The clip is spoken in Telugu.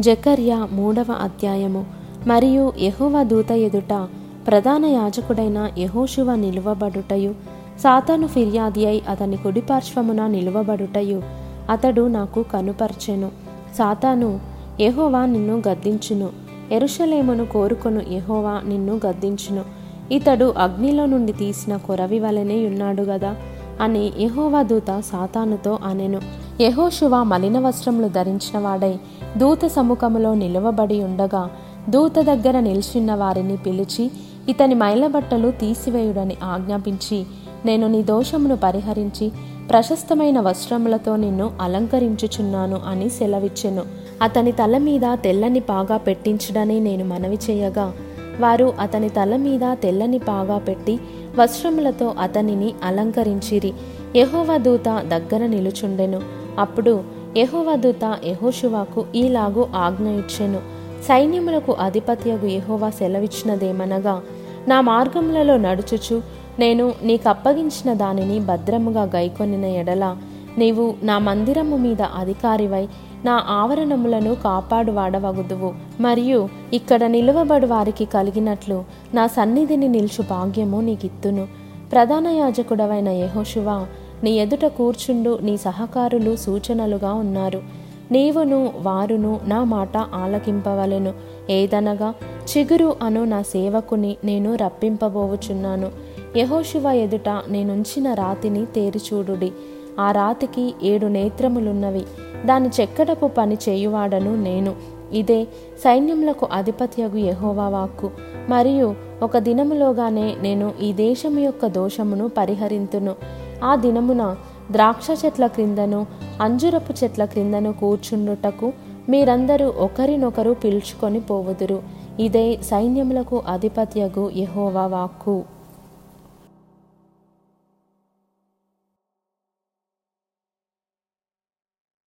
జకర్య మూడవ అధ్యాయము. మరియు యెహోవా దూత ఎదుట ప్రధాన యాజకుడైన యహోశివ నిలువబడుటయు సాతాను ఫిర్యాది అయి అతని కుడిపార్శ్వమున నిలువబడుటయు అతడు నాకు కనుపర్చెను. సాతాను యహోవా నిన్ను గద్దించును. ఎరుషలేమును కోరుకొను యహోవా నిన్ను గద్దించును. ఇతడు అగ్నిలో నుండి తీసిన కొరవి వలనే ఉన్నాడు గదా అని యహోవా దూత సాతానుతో అనెను. యహోశువ మలిన వస్త్రములు ధరించినవాడై దూత సముఖములో నిలువబడి ఉండగా దూత దగ్గర నిలిచిన్న వారిని పిలిచి ఇతని మైలబట్టలు తీసివేయుడని ఆజ్ఞాపించి నేను నీ దోషమును పరిహరించి ప్రశస్తమైన వస్త్రములతో నిన్ను అలంకరించుచున్నాను అని సెలవిచ్చెను. అతని తల మీద తెల్లని పాగా పెట్టించుడని నేను మనవి చేయగా వారు అతని తల మీద తెల్లని పాగా పెట్టి వస్త్రములతో అతనిని అలంకరించిరి. యహోవ దూత దగ్గర నిలుచుండెను. అప్పుడు యహోవదూత యహోశువాకు ఈలాగూ ఆజ్ఞ ఇచ్చెను. సైన్యములకు అధిపత్యగు యహోవా సెలవిచ్చినదేమనగా నా మార్గములలో నడుచుచు నేను నీకు అప్పగించిన దానిని భద్రముగా గైకొనిన ఎడల నీవు నా మందిరము మీద అధికారివై నా ఆవరణములను కాపాడువాడవగుదువు. మరియు ఇక్కడ నిలువబడు వారికి కలిగినట్లు నా సన్నిధిని నిల్చు భాగ్యము నీకిత్తును. ప్రధాన యాజకుడవైన యహోశువా నీ ఎదుట కూర్చుండు నీ సహకారులు సూచనలుగా ఉన్నారు. నీవును వారును నా మాట ఆలకింపవలెను. ఏదనగా చిగురు అను నా సేవకుని నేను రప్పింపబోవుచున్నాను. యహోశివ ఎదుట నేనుంచిన రాతిని తేరిచూడుడి. ఆ రాతికి ఏడు నేత్రములున్నవి. దాని చెక్కడపు పని చేయువాడను నేను. ఇదే సైన్యములకు అధిపత్యగు యహోవా వాక్కు. మరియు ఒక దినములోగానే నేను ఈ దేశము యొక్క దోషమును పరిహరింతును. ఆ దినమున ద్రాక్ష చెట్ల క్రిందను అంజురపు చెట్ల క్రిందను కూర్చుండుటకు మీరందరూ ఒకరినొకరు పిలుచుకొని పోవుదురు. ఇదే సైన్యములకు అధిపత్యగు యహోవా వాక్కు.